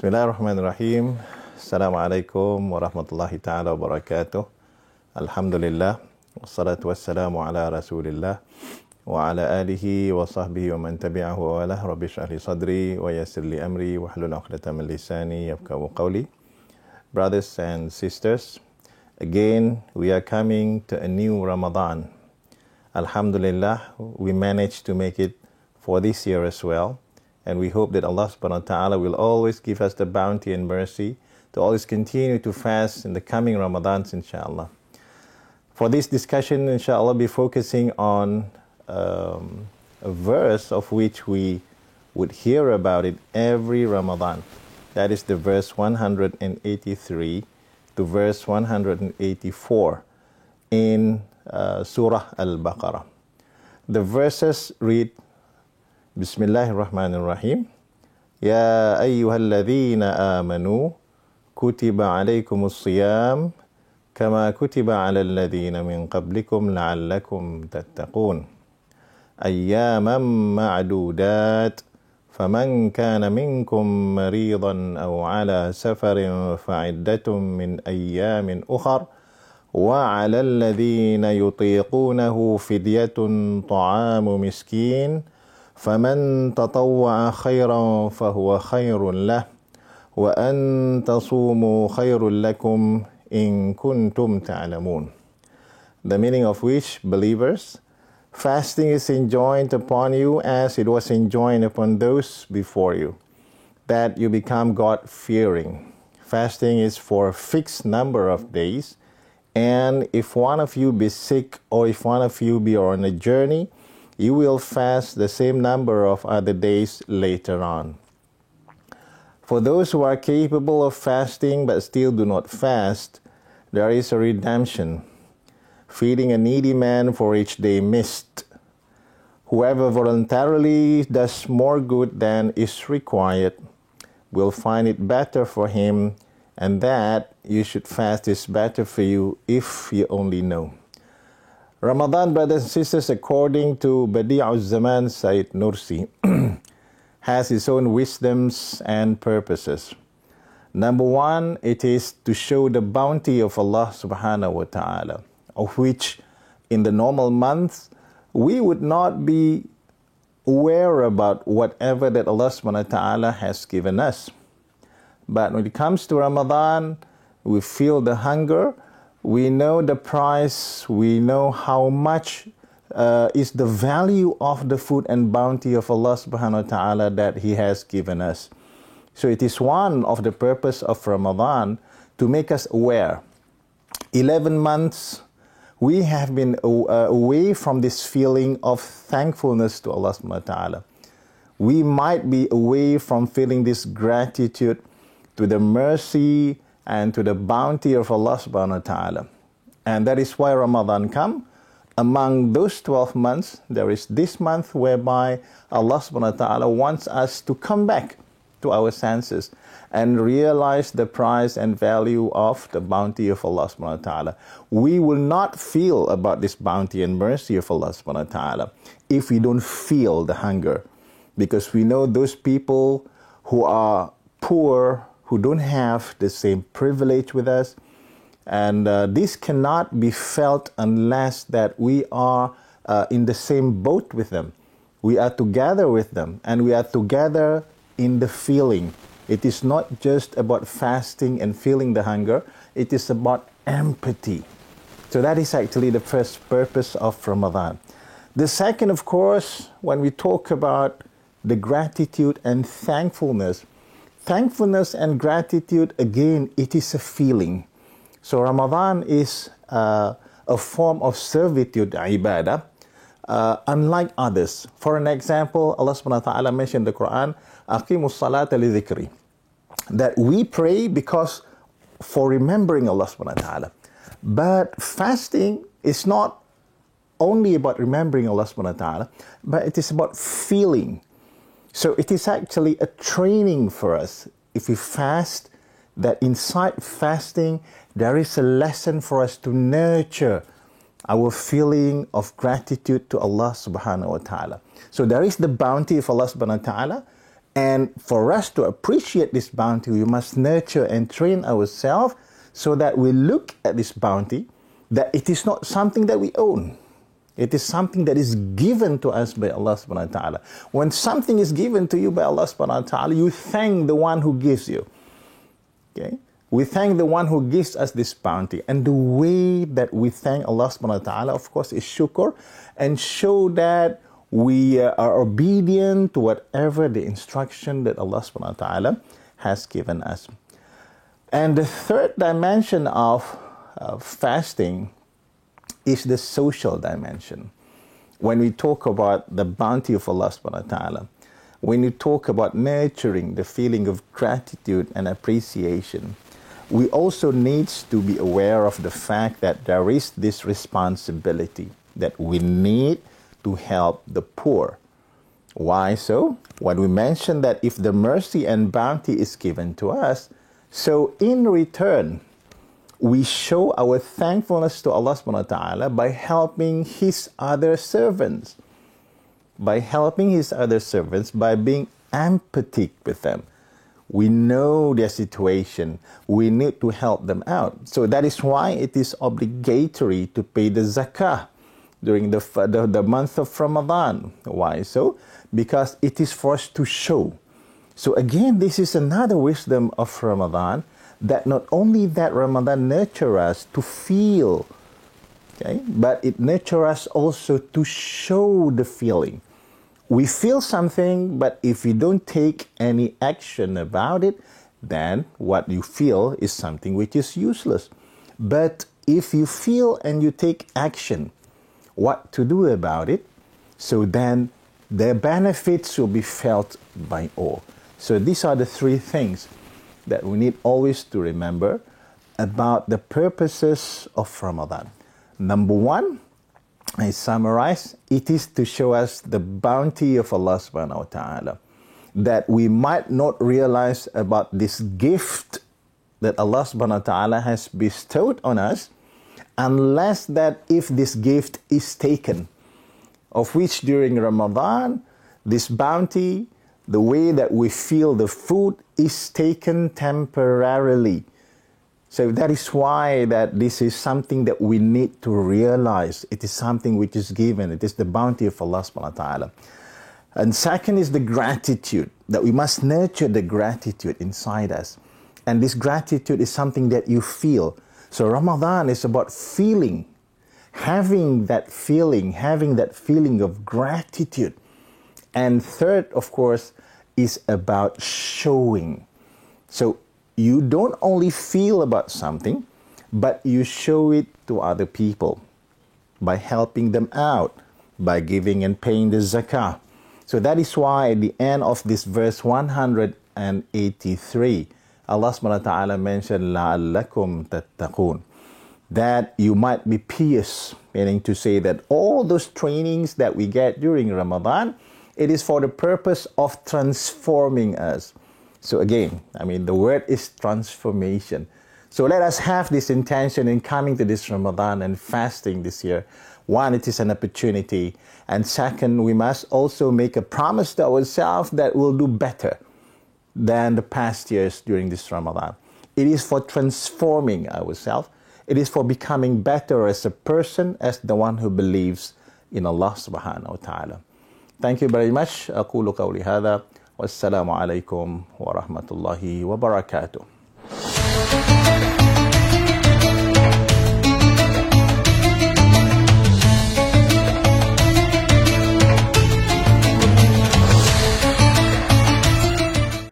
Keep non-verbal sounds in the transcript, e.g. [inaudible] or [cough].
بسم الله الرحمن الرحيم السلام عليكم ورحمة الله تعالى وبركاته الحمد لله والصلاة والسلام على رسول الله وعلى آله وصحبه ومن تبعه وله رب اشرح لي صدري ويسر لي أمري واحلل عقدة من لساني يفقهوا قولي Brothers and sisters, again we are coming to a new Ramadan. Alhamdulillah, we managed to make it for this year as well. And we hope that Allah subhanahu wa ta'ala will always give us the bounty and mercy to always continue to fast in the coming Ramadans, inshallah. For this discussion, inshallah, be focusing on um, a verse of which we would hear about it every Ramadan. That is the verse 183 to verse 184 in uh, Surah Al Baqarah. The verses read بسم الله الرحمن الرحيم يا أيها الذين آمنوا كتب عليكم الصيام كما كتب على الذين من قبلكم لعلكم تتقون أياما معدودات فمن كان منكم مريضا أو على سفر فعدة من أيام أخر وعلى الذين يطيقونه فدية طعام مسكين فمن تطوع خيرا فهو خير له وان تصوموا خير لكم ان كنتم تعلمون the meaning of which believers fasting is enjoined upon you as it was enjoined upon those before you that you become god fearing fasting is for a fixed number of days and if one of you be sick or if one of you be on a journey you will fast the same number of other days later on. For those who are capable of fasting but still do not fast, there is a redemption, feeding a needy man for each day missed. Whoever voluntarily does more good than is required will find it better for him, and that you should fast is better for you if you only know. Ramadan, brothers and sisters, according to Badi'u Zaman Said Nursi, [clears throat] has its own wisdoms and purposes. Number one, it is to show the bounty of Allah subhanahu wa ta'ala, of which in the normal months we would not be aware about whatever that Allah subhanahu wa ta'ala has given us. But when it comes to Ramadan, we feel the hunger we know the price, we know how much uh, is the value of the food and bounty of Allah subhanahu wa ta'ala that He has given us. So it is one of the purpose of Ramadan to make us aware. 11 months we have been uh, away from this feeling of thankfulness to Allah subhanahu wa ta'ala. We might be away from feeling this gratitude to the mercy and to the bounty of Allah subhanahu wa ta'ala. And that is why Ramadan come. Among those 12 months, there is this month whereby Allah subhanahu wa ta'ala wants us to come back to our senses and realize the price and value of the bounty of Allah subhanahu wa ta'ala. We will not feel about this bounty and mercy of Allah subhanahu wa ta'ala if we don't feel the hunger. Because we know those people who are poor, who don't have the same privilege with us. And uh, this cannot be felt unless that we are uh, in the same boat with them. We are together with them and we are together in the feeling. It is not just about fasting and feeling the hunger, it is about empathy. So that is actually the first purpose of Ramadan. The second, of course, when we talk about the gratitude and thankfulness, thankfulness and gratitude, again, it is a feeling. So Ramadan is uh, a form of servitude, ibadah, uh, unlike others. For an example, Allah subhanahu wa ta'ala mentioned the Quran, Aqimus salata li. That we pray because for remembering Allah subhanahu wa ta'ala. But fasting is not only about remembering Allah subhanahu wa ta'ala, but it is about feeling so it is actually a training for us. If we fast, that inside fasting, there is a lesson for us to nurture our feeling of gratitude to Allah subhanahu wa ta'ala. So there is the bounty of Allah subhanahu wa ta'ala, And for us to appreciate this bounty, we must nurture and train ourselves so that we look at this bounty that it is not something that we own. It is something that is given to us by Allah subhanahu wa ta'ala. When something is given to you by Allah subhanahu wa ta'ala, you thank the one who gives you. Okay? We thank the one who gives us this bounty. And the way that we thank Allah subhanahu wa ta'ala, of course, is shukr and show that we uh, are obedient to whatever the instruction that Allah subhanahu wa ta'ala has given us. And the third dimension of uh, fasting is the social dimension. When we talk about the bounty of Allah subhanahu wa ta'ala, when you talk about nurturing the feeling of gratitude and appreciation, we also need to be aware of the fact that there is this responsibility that we need to help the poor. Why so? When we mentioned that if the mercy and bounty is given to us, so in return, we show our thankfulness to Allah subhanahu wa ta'ala by helping His other servants. By helping His other servants, by being empathic with them. We know their situation. We need to help them out. So that is why it is obligatory to pay the zakah during the, the, the month of Ramadan. Why so? Because it is for us to show. So again, this is another wisdom of Ramadan that not only that Ramadan nurture us to feel, okay, but it nurture us also to show the feeling. We feel something, but if we don't take any action about it, then what you feel is something which is useless. But if you feel and you take action, what to do about it, so then the benefits will be felt by all. So these are the three things that we need always to remember about the purposes of Ramadan. Number one, I summarize, it is to show us the bounty of Allah subhanahu wa ta'ala. That we might not realize about this gift that Allah subhanahu wa ta'ala has bestowed on us unless that if this gift is taken, of which during Ramadan, this bounty, the way that we feel the food is taken temporarily. So that is why that this is something that we need to realize. It is something which is given. It is the bounty of Allah subhanahu wa ta'ala. And second is the gratitude, that we must nurture the gratitude inside us. And this gratitude is something that you feel. So Ramadan is about feeling, having that feeling, having that feeling of gratitude. And third, of course, is about showing. So you don't only feel about something, but you show it to other people by helping them out, by giving and paying the zakah. So that is why at the end of this verse 183, Allah subhanahu wa ta'ala mentioned لَعَلَّكُمْ تَتَّقُونَ that you might be pious, meaning to say that all those trainings that we get during Ramadan, it is for the purpose of transforming us. So again, I mean, the word is transformation. So let us have this intention in coming to this Ramadan and fasting this year. One, it is an opportunity. And second, we must also make a promise to ourselves that we'll do better than the past years during this Ramadan. It is for transforming ourselves. It is for becoming better as a person, as the one who believes in Allah subhanahu wa ta'ala. Thank you very much. أقول قولي هذا والسلام عليكم ورحمة الله وبركاته.